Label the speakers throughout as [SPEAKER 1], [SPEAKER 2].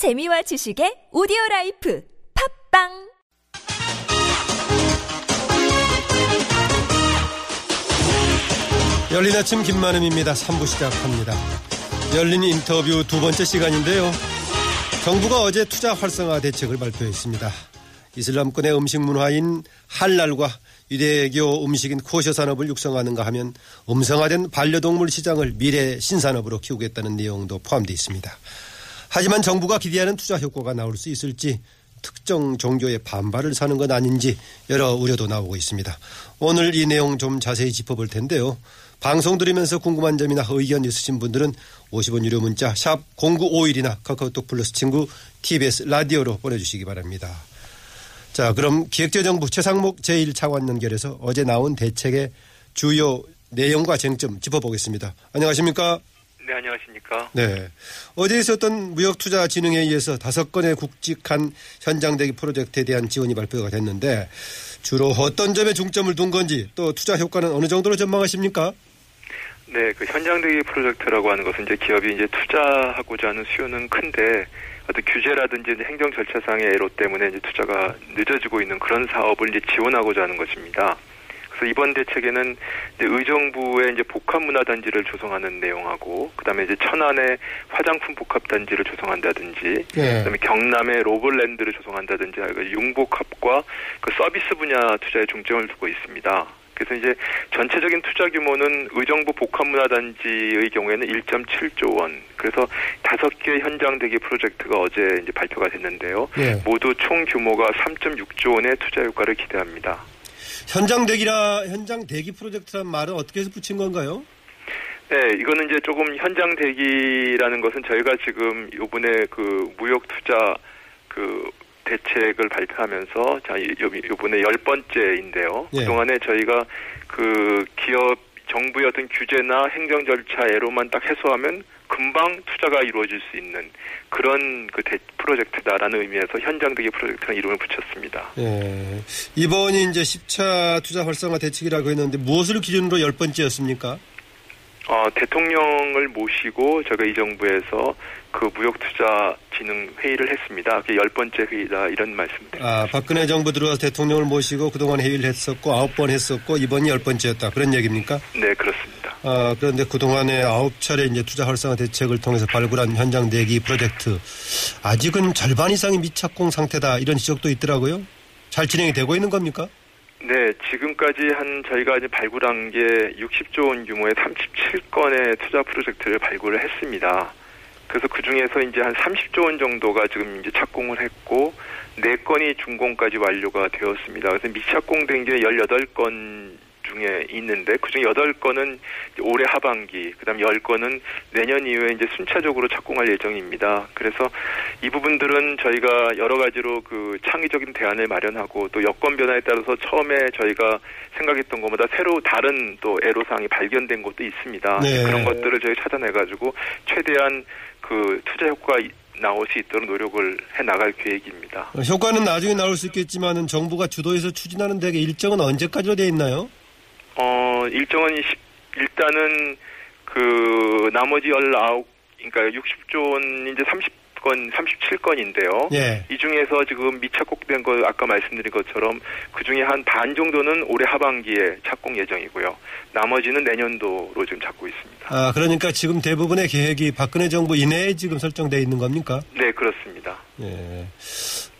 [SPEAKER 1] 재미와 지식의 오디오 라이프 팟빵
[SPEAKER 2] 열린 아침 김만흠입니다. 3부 시작합니다. 열린 인터뷰 두 번째 시간인데요. 정부가 어제 투자 활성화 대책을 발표했습니다. 이슬람권의 음식 문화인 할랄과 유대교 음식인 코셔 산업을 육성하는가 하면 음성화된 반려동물 시장을 미래 신산업으로 키우겠다는 내용도 포함되어 있습니다. 하지만 정부가 기대하는 투자 효과가 나올 수 있을지 특정 종교의 반발을 사는 건 아닌지 여러 우려도 나오고 있습니다. 오늘 이 내용 좀 자세히 짚어볼 텐데요. 방송 들으면서 궁금한 점이나 의견 있으신 분들은 50원 유료 문자 샵 0951이나 카카오톡 플러스 친구 TBS 라디오로 보내주시기 바랍니다. 자 그럼 기획재정부 최상목 제1차관 연결해서 어제 나온 대책의 주요 내용과 쟁점 짚어보겠습니다. 안녕하십니까?
[SPEAKER 3] 네, 안녕하십니까.
[SPEAKER 2] 네. 어제 있었던 무역투자진흥회의에서 다섯 건의 굵직한 현장대기 프로젝트에 대한 지원이 발표가 됐는데 주로 어떤 점에 중점을 둔 건지 또 투자 효과는 어느 정도로 전망하십니까?
[SPEAKER 3] 네, 그 현장대기 프로젝트라고 하는 것은 이제 기업이 이제 투자하고자 하는 수요는 큰데 어떤 규제라든지 행정 절차상의 애로 때문에 이제 투자가 늦어지고 있는 그런 사업을 이제 지원하고자 하는 것입니다. 그래서 이번 대책에는 이제 의정부의 이제 복합 문화 단지를 조성하는 내용하고 그다음에 이제 천안의 화장품 복합 단지를 조성한다든지
[SPEAKER 2] 네.
[SPEAKER 3] 그다음에 경남의 로블랜드를 조성한다든지 그 융복합과 그 서비스 분야 투자에 중점을 두고 있습니다. 그래서 이제 전체적인 투자 규모는 의정부 복합문화단지의 경우에는 1.7조 원. 그래서 다섯 개 현장 대기 프로젝트가 어제 이제 발표가 됐는데요.
[SPEAKER 2] 네.
[SPEAKER 3] 모두 총 규모가 3.6조 원의 투자 효과를 기대합니다.
[SPEAKER 2] 현장 대기라 현장 대기 프로젝트란 말은 어떻게 해서 붙인 건가요?
[SPEAKER 3] 네, 이거는 이제 조금 현장 대기라는 것은 저희가 지금 요번에 그 무역 투자 그 대책을 발표하면서 자 요- 요번에 열 번째인데요.
[SPEAKER 2] 예.
[SPEAKER 3] 그동안에 저희가 그 기업 정부의 어떤 규제나 행정 절차애로만 딱 해소하면 금방 투자가 이루어질 수 있는 그런 그 대, 프로젝트다라는 의미에서 현장 대기 프로젝트라는 이름을 붙였습니다.
[SPEAKER 2] 예. 이번이 이제 10차 투자 활성화 대책이라고 했는데 무엇을 기준으로 열 번째였습니까?
[SPEAKER 3] 어, 대통령을 모시고 저희가 이 정부에서 그 무역투자진흥 회의를 했습니다. 그게 열 번째 회의다 이런 말씀드립니다.
[SPEAKER 2] 아, 박근혜 정부 들어와서 대통령을 모시고 그동안 회의를 했었고 아홉 번 했었고 이번이 열 번째였다. 그런 얘기입니까?
[SPEAKER 3] 네, 그렇습니다.
[SPEAKER 2] 아, 그런데 그동안에 아홉 차례 이제 투자 활성화 대책을 통해서 발굴한 현장 대기 프로젝트 아직은 절반 이상이 미착공 상태다 이런 지적도 있더라고요. 잘 진행이 되고 있는 겁니까?
[SPEAKER 3] 네, 지금까지 한 저희가 이제 발굴한 게 60조 원 규모의 37건의 투자 프로젝트를 발굴을 했습니다. 그래서 그 중에서 이제 한 30조 원 정도가 지금 이제 착공을 했고, 4건이 준공까지 완료가 되었습니다. 그래서 미착공된 게 18건 중에 있는데, 그 중에 8건은 올해 하반기, 그 다음 10건은 내년 이후에 이제 순차적으로 착공할 예정입니다. 그래서 이 부분들은 저희가 여러 가지로 그 창의적인 대안을 마련하고 또 여건 변화에 따라서 처음에 저희가 생각했던 것보다 새로 다른 또 애로사항이 발견된 것도 있습니다.
[SPEAKER 2] 네.
[SPEAKER 3] 그런 것들을 저희 찾아내 가지고 최대한 그 투자 효과가 이- 나올 수 있도록 노력을 해 나갈 계획입니다.
[SPEAKER 2] 어, 효과는 나중에 나올 수 있겠지만은 정부가 주도해서 추진하는 데게 일정은 언제까지로 돼 있나요?
[SPEAKER 3] 어, 일정은 시- 일단은 그 나머지 19, 그러니까 60조 원 이제 30 건, 37건인데요.
[SPEAKER 2] 예.
[SPEAKER 3] 이 중에서 지금 미착공된 거 아까 말씀드린 것처럼 그 중에 한 반 정도는 올해 하반기에 착공 예정이고요. 나머지는 내년도로 지금 잡고 있습니다.
[SPEAKER 2] 아, 그러니까 지금 대부분의 계획이 박근혜 정부 이내에 지금 설정돼 있는 겁니까?
[SPEAKER 3] 네, 그렇습니다.
[SPEAKER 2] 예.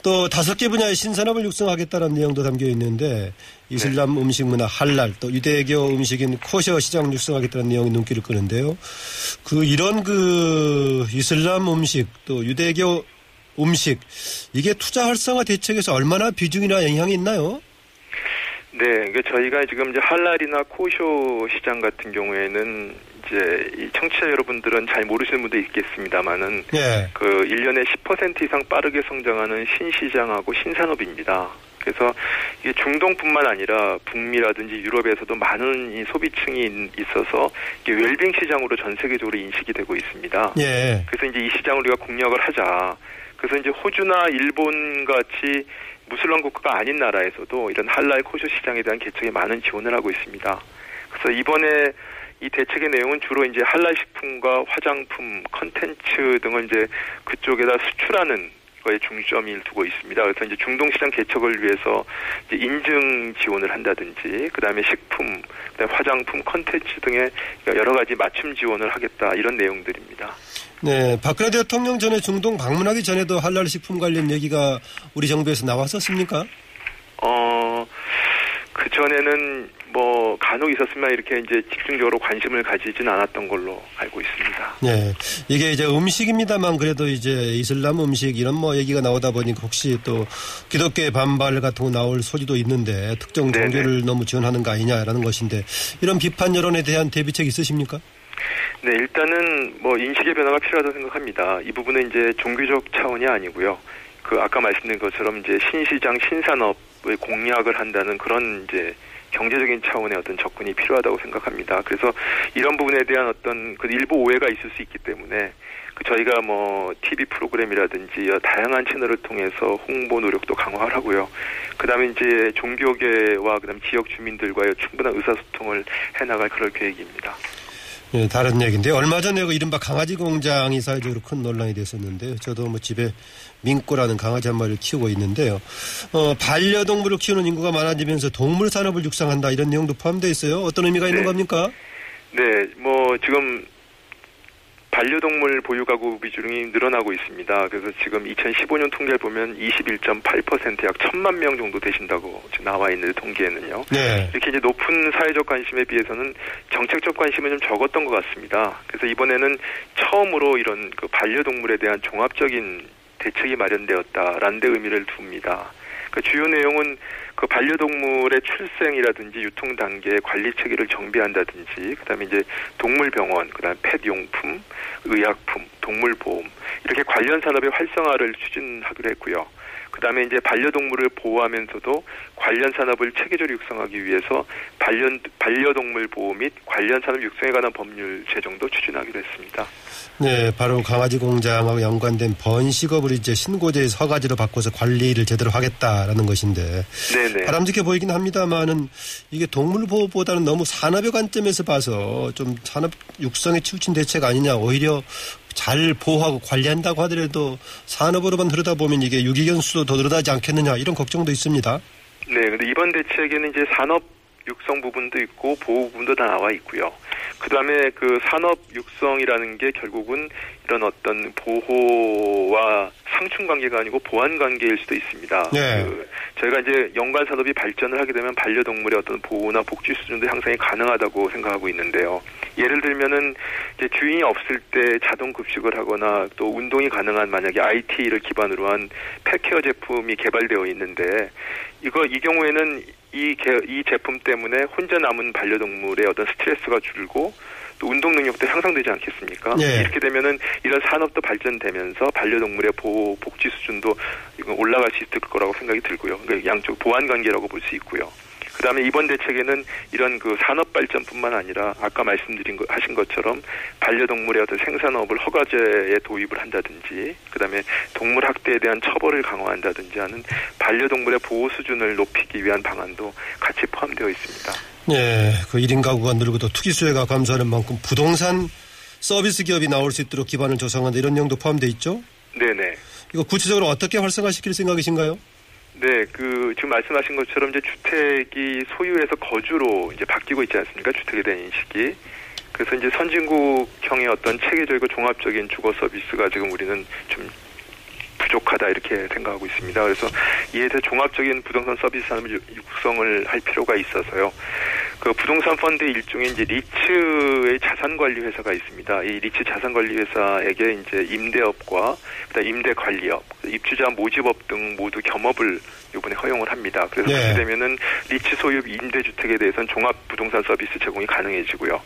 [SPEAKER 2] 또 다섯 개 분야의 신산업을 육성하겠다는 내용도 담겨 있는데 이슬람 음식 문화 할랄 또 유대교 음식인 코셔 시장 육성하겠다는 내용이 눈길을 끄는데요. 그 이런 그 이슬람 음식 또 유대교 음식 이게 투자 활성화 대책에서 얼마나 비중이나 영향이 있나요?
[SPEAKER 3] 네, 그러니까 저희가 지금 이제 할랄이나 코쇼 시장 같은 경우에는 이제 이 청취자 여러분들은 잘 모르시는 분도 있겠습니다만은
[SPEAKER 2] 예.
[SPEAKER 3] 그 1년에 10% 이상 빠르게 성장하는 신시장하고 신산업입니다. 그래서 이게 중동뿐만 아니라 북미라든지 유럽에서도 많은 이 소비층이 있- 있어서 이게 웰빙 시장으로 전 세계적으로 인식이 되고 있습니다.
[SPEAKER 2] 예.
[SPEAKER 3] 그래서 이제 이 시장을 우리가 공략을 하자. 그래서 이제 호주나 일본 같이 무슬림 국가가 아닌 나라에서도 이런 할랄 코쇼 시장에 대한 개척에 많은 지원을 하고 있습니다. 그래서 이번에 이 대책의 내용은 주로 이제 한라식품과 화장품, 컨텐츠 등을 이제 그쪽에다 수출하는 거에 중점을 두고 있습니다. 그래서 이제 중동 시장 개척을 위해서 인증 지원을 한다든지, 그 다음에 식품, 그다음에 화장품, 컨텐츠 등의 여러 가지 맞춤 지원을 하겠다 이런 내용들입니다.
[SPEAKER 2] 네, 박근혜 대통령 전에 중동 방문하기 전에도 한랄 식품 관련 얘기가 우리 정부에서 나왔었습니까?
[SPEAKER 3] 어, 그 전에는 뭐 간혹 있었으면 이렇게 이제 집중적으로 관심을 가지진 않았던 걸로 알고 있습니다.
[SPEAKER 2] 네, 이게 이제 음식입니다만 그래도 이제 이슬람 음식 이런 뭐 얘기가 나오다 보니까 혹시 또 기독교의 반발 같은 거 나올 소지도 있는데 특정 종교를 네네. 너무 지원하는 거 아니냐라는 것인데 이런 비판 여론에 대한 대비책 있으십니까?
[SPEAKER 3] 네, 일단은 뭐 인식의 변화가 필요하다고 생각합니다. 이 부분은 이제 종교적 차원이 아니고요. 그 아까 말씀드린 것처럼 이제 신시장 신산업의 공략을 한다는 그런 이제 경제적인 차원의 어떤 접근이 필요하다고 생각합니다. 그래서 이런 부분에 대한 어떤 그 일부 오해가 있을 수 있기 때문에 그 저희가 뭐 TV 프로그램이라든지 다양한 채널을 통해서 홍보 노력도 강화를 하고요. 그다음에 이제 종교계와 그다음 지역 주민들과의 충분한 의사소통을 해나갈 그럴 계획입니다.
[SPEAKER 2] 예, 다른 얘기인데 얼마 전에 그 이른바 강아지 공장이 사회적으로 큰 논란이 됐었는데 저도 뭐 집에 민꼬라는 강아지 한 마리를 키우고 있는데요. 어, 반려동물을 키우는 인구가 많아지면서 동물 산업을 육성한다 이런 내용도 포함되어 있어요. 어떤 의미가 있는 네. 겁니까?
[SPEAKER 3] 네, 뭐 지금 반려동물 보유 가구 비중이 늘어나고 있습니다. 그래서 지금 2015년 통계를 보면 21.8%약 1천만 명 정도 되신다고 나와 있는 통계에는요. 네. 이렇게 이제 높은 사회적 관심에 비해서는 정책적 관심은 좀 적었던 것 같습니다. 그래서 이번에는 처음으로 이런 그 반려동물에 대한 종합적인 대책이 마련되었다라는 데 의미를 둡니다. 그 주요 내용은 그 반려동물의 출생이라든지 유통 단계 관리 체계를 정비한다든지 그다음에 이제 동물병원, 그다음에 펫 용품, 의약품, 동물보험 이렇게 관련 산업의 활성화를 추진하기로 했고요. 그다음에 이제 반려동물을 보호하면서도 관련 산업을 체계적으로 육성하기 위해서 반려 반려동물 보호 및 관련 산업 육성에 관한 법률 제정도 추진하기로 했습니다.
[SPEAKER 2] 네, 바로 강아지 공장하고 연관된 번식업을 이제 신고제의 서가지로 바꿔서 관리를 제대로 하겠다라는 것인데 네네. 바람직해 보이긴 합니다만은 이게 동물 보호보다는 너무 산업의 관점에서 봐서 좀 산업 육성에 치우친 대책 아니냐 오히려 잘 보호하고 관리한다고 하더라도 산업으로만 흐르다 보면 이게 유기견 수도 더 늘어나지 않겠느냐 이런 걱정도 있습니다.
[SPEAKER 3] 네, 근데 이번 대책에는 이제 산업 육성 부분도 있고 보호 부분도 다 나와 있고요. 그다음에 그 산업 육성이라는 게 결국은 이런 어떤 보호와 상충 관계가 아니고 보완 관계일 수도 있습니다. 네. 그 저희가 이제 연관 산업이 발전을 하게 되면 반려동물의 어떤 보호나 복지 수준도 향상이 가능하다고 생각하고 있는데요. 예를 들면은 이제 주인이 없을 때 자동 급식을 하거나 또 운동이 가능한 만약에 IT를 기반으로 한 펫케어 제품이 개발되어 있는데 이거 이 경우에는 이, 개, 이 제품 때문에 혼자 남은 반려동물의 어떤 스트레스가 줄고 또 운동 능력도 향상되지 않겠습니까? 네. 이렇게 되면은 이런 산업도 발전되면서 반려동물의 보호 복지 수준도 올라갈 수 있을 거라고 생각이 들고요. 그러니까 양쪽 보완 관계라고 볼 수 있고요. 그다음에 이번 대책에는 이런 그 산업 발전뿐만 아니라 아까 말씀드린 거 하신 것처럼 반려동물의 어떤 생산업을 허가제에 도입을 한다든지 그다음에 동물 학대에 대한 처벌을 강화한다든지 하는 반려동물의 보호 수준을 높이기 위한 방안도 같이 포함되어 있습니다.
[SPEAKER 2] 네, 그 1인 가구가 늘고 또 투기 수요가 감소하는 만큼 부동산 서비스 기업이 나올 수 있도록 기반을 조성한다 이런 내용도 포함되어 있죠?
[SPEAKER 3] 네네.
[SPEAKER 2] 이거 구체적으로 어떻게 활성화시킬 생각이신가요?
[SPEAKER 3] 네, 그 지금 말씀하신 것처럼 이제 주택이 소유에서 거주로 이제 바뀌고 있지 않습니까? 주택에 대한 인식이. 그래서 이제 선진국형의 어떤 체계적이고 종합적인 주거 서비스가 지금 우리는 좀 부족하다 이렇게 생각하고 있습니다. 그래서 이에 대해 종합적인 부동산 서비스 산업 육성을 할 필요가 있어서요. 그 부동산 펀드 일종의 이제 리츠의 자산 관리 회사가 있습니다. 이 리츠 자산 관리 회사에게 이제 임대업과 그다음 임대 관리업, 입주자 모집업 등 모두 겸업을 이번에 허용을 합니다. 그래서 네. 그렇게 되면은 리츠 소유 임대주택에 대해서는 종합 부동산 서비스 제공이 가능해지고요.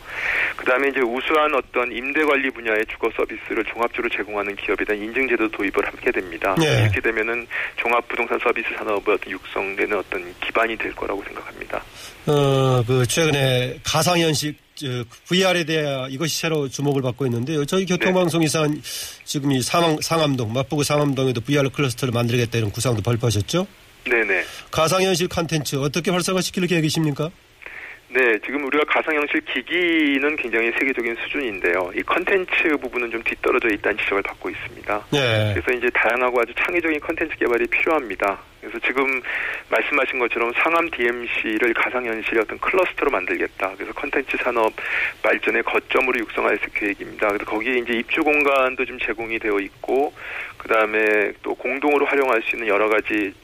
[SPEAKER 3] 그다음에 이제 우수한 어떤 임대 관리 분야의 주거 서비스를 종합적으로 제공하는 기업에 대한 인증 제도 도입을 하게 됩니다. 네. 이렇게 되면은 종합 부동산 서비스 산업의 어떤 육성되는 어떤 기반이 될 거라고 생각합니다.
[SPEAKER 2] 어, 그 최근에 가상현실 VR에 대해 이것이 새로 주목을 받고 있는데요. 저희 교통방송이사 네. 지금 이 상암, 상암동, 마포구 상암동에도 VR 클러스터를 만들겠다 이런 구상도 발표하셨죠?
[SPEAKER 3] 네네.
[SPEAKER 2] 가상현실 컨텐츠 어떻게 활성화시킬 계획이십니까?
[SPEAKER 3] 네, 지금 우리가 가상현실 기기는 굉장히 세계적인 수준인데요. 이 컨텐츠 부분은 좀 뒤떨어져 있다는 지적을 받고 있습니다.
[SPEAKER 2] 네.
[SPEAKER 3] 그래서 이제 다양하고 아주 창의적인 컨텐츠 개발이 필요합니다. 그래서 지금 말씀하신 것처럼 상암 DMC를 가상현실의 어떤 클러스터로 만들겠다. 그래서 컨텐츠 산업 발전의 거점으로 육성할 계획입니다. 그래서 거기에 이제 입주 공간도 좀 제공이 되어 있고, 그 다음에 또 공동으로 활용할 수 있는 여러 가지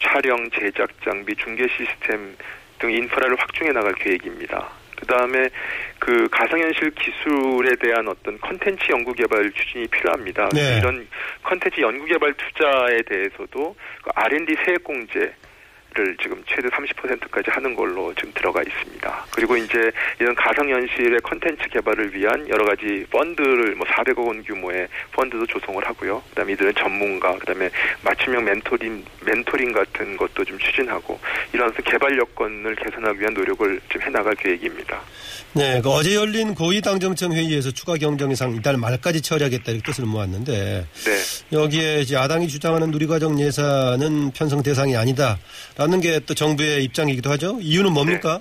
[SPEAKER 3] 촬영, 제작 장비, 중계 시스템 등 인프라를 확충해 나갈 계획입니다. 그 다음에 그 가상현실 기술에 대한 어떤 컨텐츠 연구 개발 추진이 필요합니다.
[SPEAKER 2] 네.
[SPEAKER 3] 이런 컨텐츠 연구 개발 투자에 대해서도 그 R&D 세액공제 를 지금 최대 30%까지 하는 걸로 지금 들어가 있습니다. 그리고 이제 이런 가상현실의 컨텐츠 개발을 위한 여러 가지 펀드를 뭐 400억 원 규모의 펀드도 조성을 하고요. 그다음에 이들은 전문가, 그다음에 맞춤형 멘토링 멘토링 같은 것도 좀 추진하고 이런 개발 여건을 개선하기 위한 노력을 좀 해나갈 계획입니다.
[SPEAKER 2] 네, 그 어제 열린 고위 당정청 회의에서 추가 경정 예산 이달 말까지 처리하겠다 이렇게 뜻을 모았는데
[SPEAKER 3] 네.
[SPEAKER 2] 여기에 이제 야당이 주장하는 누리과정 예산은 편성 대상이 아니다 라는 게 또 정부의 입장이기도 하죠. 이유는 뭡니까?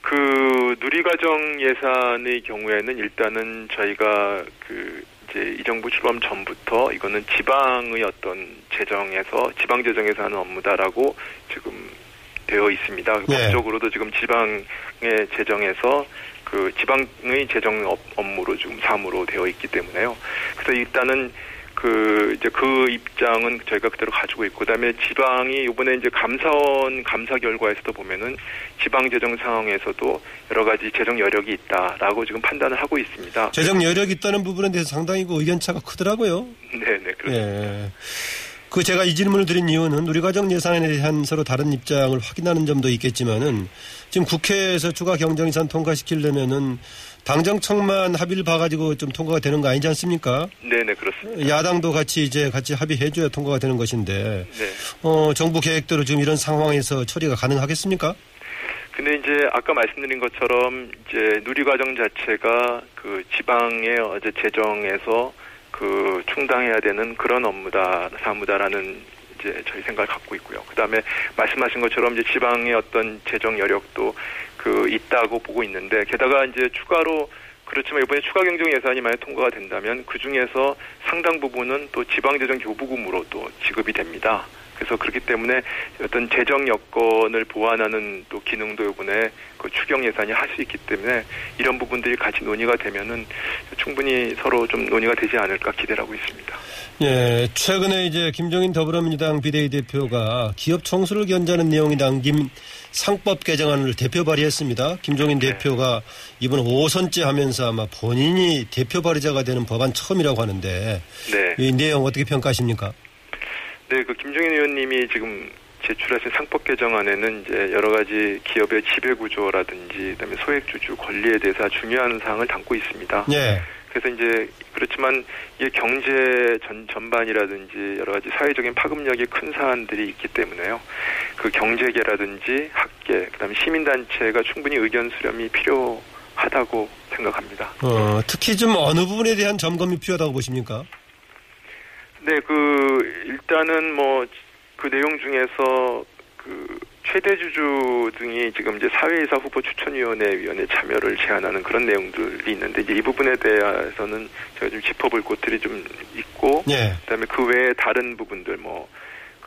[SPEAKER 3] 그 누리과정 예산의 경우에는 일단은 저희가 그 이제 이 정부 출범 전부터 이거는 지방의 어떤 재정에서 지방 재정에서 하는 업무다라고 지금 되어 있습니다.
[SPEAKER 2] 네.
[SPEAKER 3] 법적으로도 지금 지방의 재정에서 그 지방의 재정 업- 업무로 지금 사무로 되어 있기 때문에요. 그래서 일단은 그 이제 그 입장은 저희가 그대로 가지고 있고 그다음에 지방이 이번에 이제 감사원 감사 결과에서도 보면은 지방 재정 상황에서도 여러 가지 재정 여력이 있다라고 지금 판단을 하고 있습니다.
[SPEAKER 2] 재정 여력이 있다는 부분에 대해서 상당히 그 의견 차가 크더라고요.
[SPEAKER 3] 네, 네, 그렇습니다.
[SPEAKER 2] 예. 그 제가 이 질문을 드린 이유는 누리과정 예산에 대한 서로 다른 입장을 확인하는 점도 있겠지만은 지금 국회에서 추가 경정 예산 통과시키려면은 당정청만 합의를 봐가지고 좀 통과가 되는 거 아니지 않습니까?
[SPEAKER 3] 네, 네, 그렇습니다.
[SPEAKER 2] 야당도 같이 이제 같이 합의해줘야 통과가 되는 것인데,
[SPEAKER 3] 네.
[SPEAKER 2] 어, 정부 계획대로 지금 이런 상황에서 처리가 가능하겠습니까?
[SPEAKER 3] 근데 이제 아까 말씀드린 것처럼 이제 누리 과정 자체가 그 지방의 어제 재정에서 그 충당해야 되는 그런 업무다 사무다라는 이제 저희 생각을 갖고 있고요. 그다음에 말씀하신 것처럼 이제 지방의 어떤 재정 여력도 그 있다고 보고 있는데 게다가 이제 추가로 그렇지만 이번에 추가 경정 예산이 만약 통과가 된다면 그 중에서 상당 부분은 또 지방재정 교부금으로 또 지급이 됩니다. 그래서 그렇기 때문에 어떤 재정 여건을 보완하는 또 기능도 이번에 그 추경 예산이 할 수 있기 때문에 이런 부분들이 같이 논의가 되면은 충분히 서로 좀 논의가 되지 않을까 기대를 하고 있습니다.
[SPEAKER 2] 예, 최근에 이제 김종인 더불어민주당 비대위 대표가 기업 청수를 견제하는 내용이 담긴 상법 개정안을 대표 발의했습니다. 김종인
[SPEAKER 3] 네.
[SPEAKER 2] 대표가 이번 5선째 하면서 아마 본인이 대표 발의자가 되는 법안 처음이라고 하는데
[SPEAKER 3] 네.
[SPEAKER 2] 이 내용 어떻게 평가하십니까?
[SPEAKER 3] 네, 그 김종인 의원님이 지금 제출하신 상법 개정안에는 이제 여러 가지 기업의 지배 구조라든지 그다음에 소액 주주 권리에 대해서 중요한 사항을 담고 있습니다.
[SPEAKER 2] 예.
[SPEAKER 3] 그래서 이제 그렇지만 이게 경제 전 전반이라든지 여러 가지 사회적인 파급력이 큰 사안들이 있기 때문에요. 그 경제계라든지 학계, 그다음에 시민단체가 충분히 의견 수렴이 필요하다고 생각합니다.
[SPEAKER 2] 어, 특히 좀 어느 부분에 대한 점검이 필요하다고 보십니까?
[SPEAKER 3] 네, 그 일단은 뭐 그 내용 중에서 그 최대 주주 등이 지금 이제 사회이사 후보 추천위원회 위원회 참여를 제안하는 그런 내용들이 있는데 이제 이 부분에 대해서는 제가 좀 짚어볼 곳들이 좀 있고
[SPEAKER 2] 예.
[SPEAKER 3] 그다음에 그 외에 다른 부분들 뭐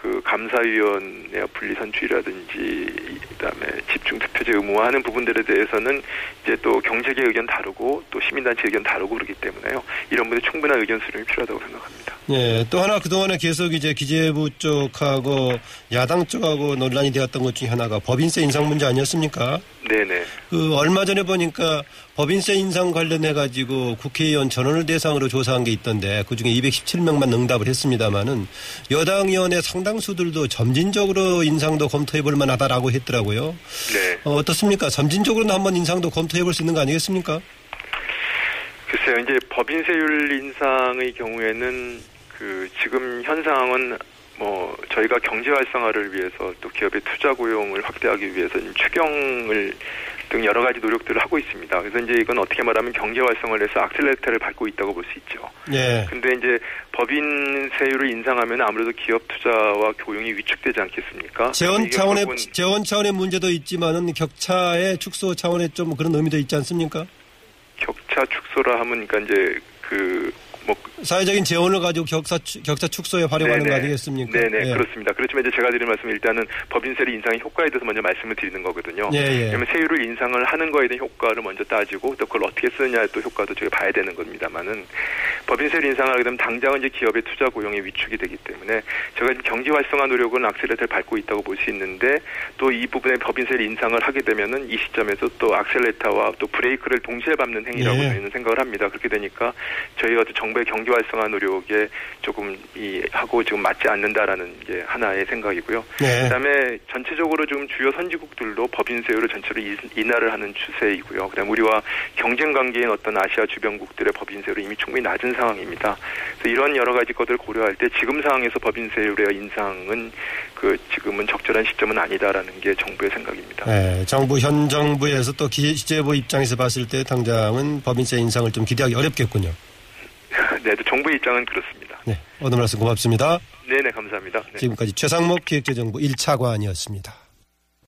[SPEAKER 3] 그 감사위원회 분리선출이라든지 그다음에 집중 투표제 의무화하는 부분들에 대해서는 이제 또 경제계 의견 다르고 또 시민단체 의견 다르고 그렇기 때문에요 이런 분의 충분한 의견 수렴이 필요하다고 생각합니다.
[SPEAKER 2] 예, 또 하나 그동안에 계속 이제 기재부 쪽하고 야당 쪽하고 논란이 되었던 것 중에 하나가 법인세 인상 문제 아니었습니까?
[SPEAKER 3] 네네.
[SPEAKER 2] 그 얼마 전에 보니까 법인세 인상 관련해 가지고 국회의원 전원을 대상으로 조사한 게 있던데 그 중에 217명만 응답을 했습니다마는 여당 의원의 상당수들도 점진적으로 인상도 검토해 볼 만하다라고 했더라고요.
[SPEAKER 3] 네.
[SPEAKER 2] 어, 어떻습니까? 점진적으로는 한번 인상도 검토해 볼 수 있는 거 아니겠습니까?
[SPEAKER 3] 글쎄요, 이제 법인세율 인상의 경우에는 그 지금 현 상황은 뭐 저희가 경제 활성화를 위해서 또 기업의 투자 고용을 확대하기 위해서 추경을 등 여러 가지 노력들을 하고 있습니다. 그래서 이제 이건 어떻게 말하면 경제 활성화를 해서 악셀레터를 밟고 있다고 볼 수 있죠.
[SPEAKER 2] 예.
[SPEAKER 3] 근데 이제 법인 세율을 인상하면 아무래도 기업 투자와 교용이 위축되지 않겠습니까?
[SPEAKER 2] 재원 차원의 재원 차원의 문제도 있지만은 격차의 축소 차원의 좀 그런 의미도 있지 않습니까?
[SPEAKER 3] 격차 축소라 하면 그러니까 이제 그 뭐
[SPEAKER 2] 사회적인 재원을 가지고 격차 추- 격차 축소에 활용하는 거 아니겠습니까?
[SPEAKER 3] 네네
[SPEAKER 2] 예.
[SPEAKER 3] 그렇습니다. 그렇지만 이제 제가 드린 말씀은 일단은 법인세율 인상의 효과에 대해서 먼저 말씀을 드리는 거거든요.
[SPEAKER 2] 예, 예.
[SPEAKER 3] 왜냐하면 세율을 인상을 하는 거에 대한 효과를 먼저 따지고 또 그걸 어떻게 쓰느냐에 또 효과도 저희가 봐야 되는 겁니다만은 법인세율 인상을 하게 되면 당장은 이제 기업의 투자 고용이 위축이 되기 때문에 제가 지금 경기 활성화 노력은 악셀레터를 밟고 있다고 볼 수 있는데 또 이 부분에 법인세율 인상을 하게 되면은 이 시점에서 또 악셀레터와 또 브레이크를 동시에 밟는 행위라고
[SPEAKER 2] 예.
[SPEAKER 3] 저희는 생각을 합니다. 그렇게 되니까 저희가 또 정부 의 경기 활성화 노력에 조금 이 하고 지금 맞지 않는다라는 게 하나의 생각이고요.
[SPEAKER 2] 네.
[SPEAKER 3] 그다음에 전체적으로 지금 주요 선진국들도 법인세율을 전체로 인- 인하를 하는 추세이고요. 그다음 에 우리와 경쟁 관계인 어떤 아시아 주변국들의 법인세율은 이미 충분히 낮은 상황입니다. 그래서 이런 여러 가지 것들을 고려할 때 지금 상황에서 법인세율의 인상은 그 지금은 적절한 시점은 아니다라는 게 정부의 생각입니다.
[SPEAKER 2] 네, 정부 현 정부에서 또 기재부 입장에서 봤을 때 당장은 법인세 인상을 좀 기대하기 어렵겠군요.
[SPEAKER 3] 네, 또 정부의 입장은 그렇습니다.
[SPEAKER 2] 네, 오늘 말씀 고맙습니다.
[SPEAKER 3] 네, 네, 감사합니다. 네.
[SPEAKER 2] 지금까지 최상목 기획재정부 1차관이었습니다.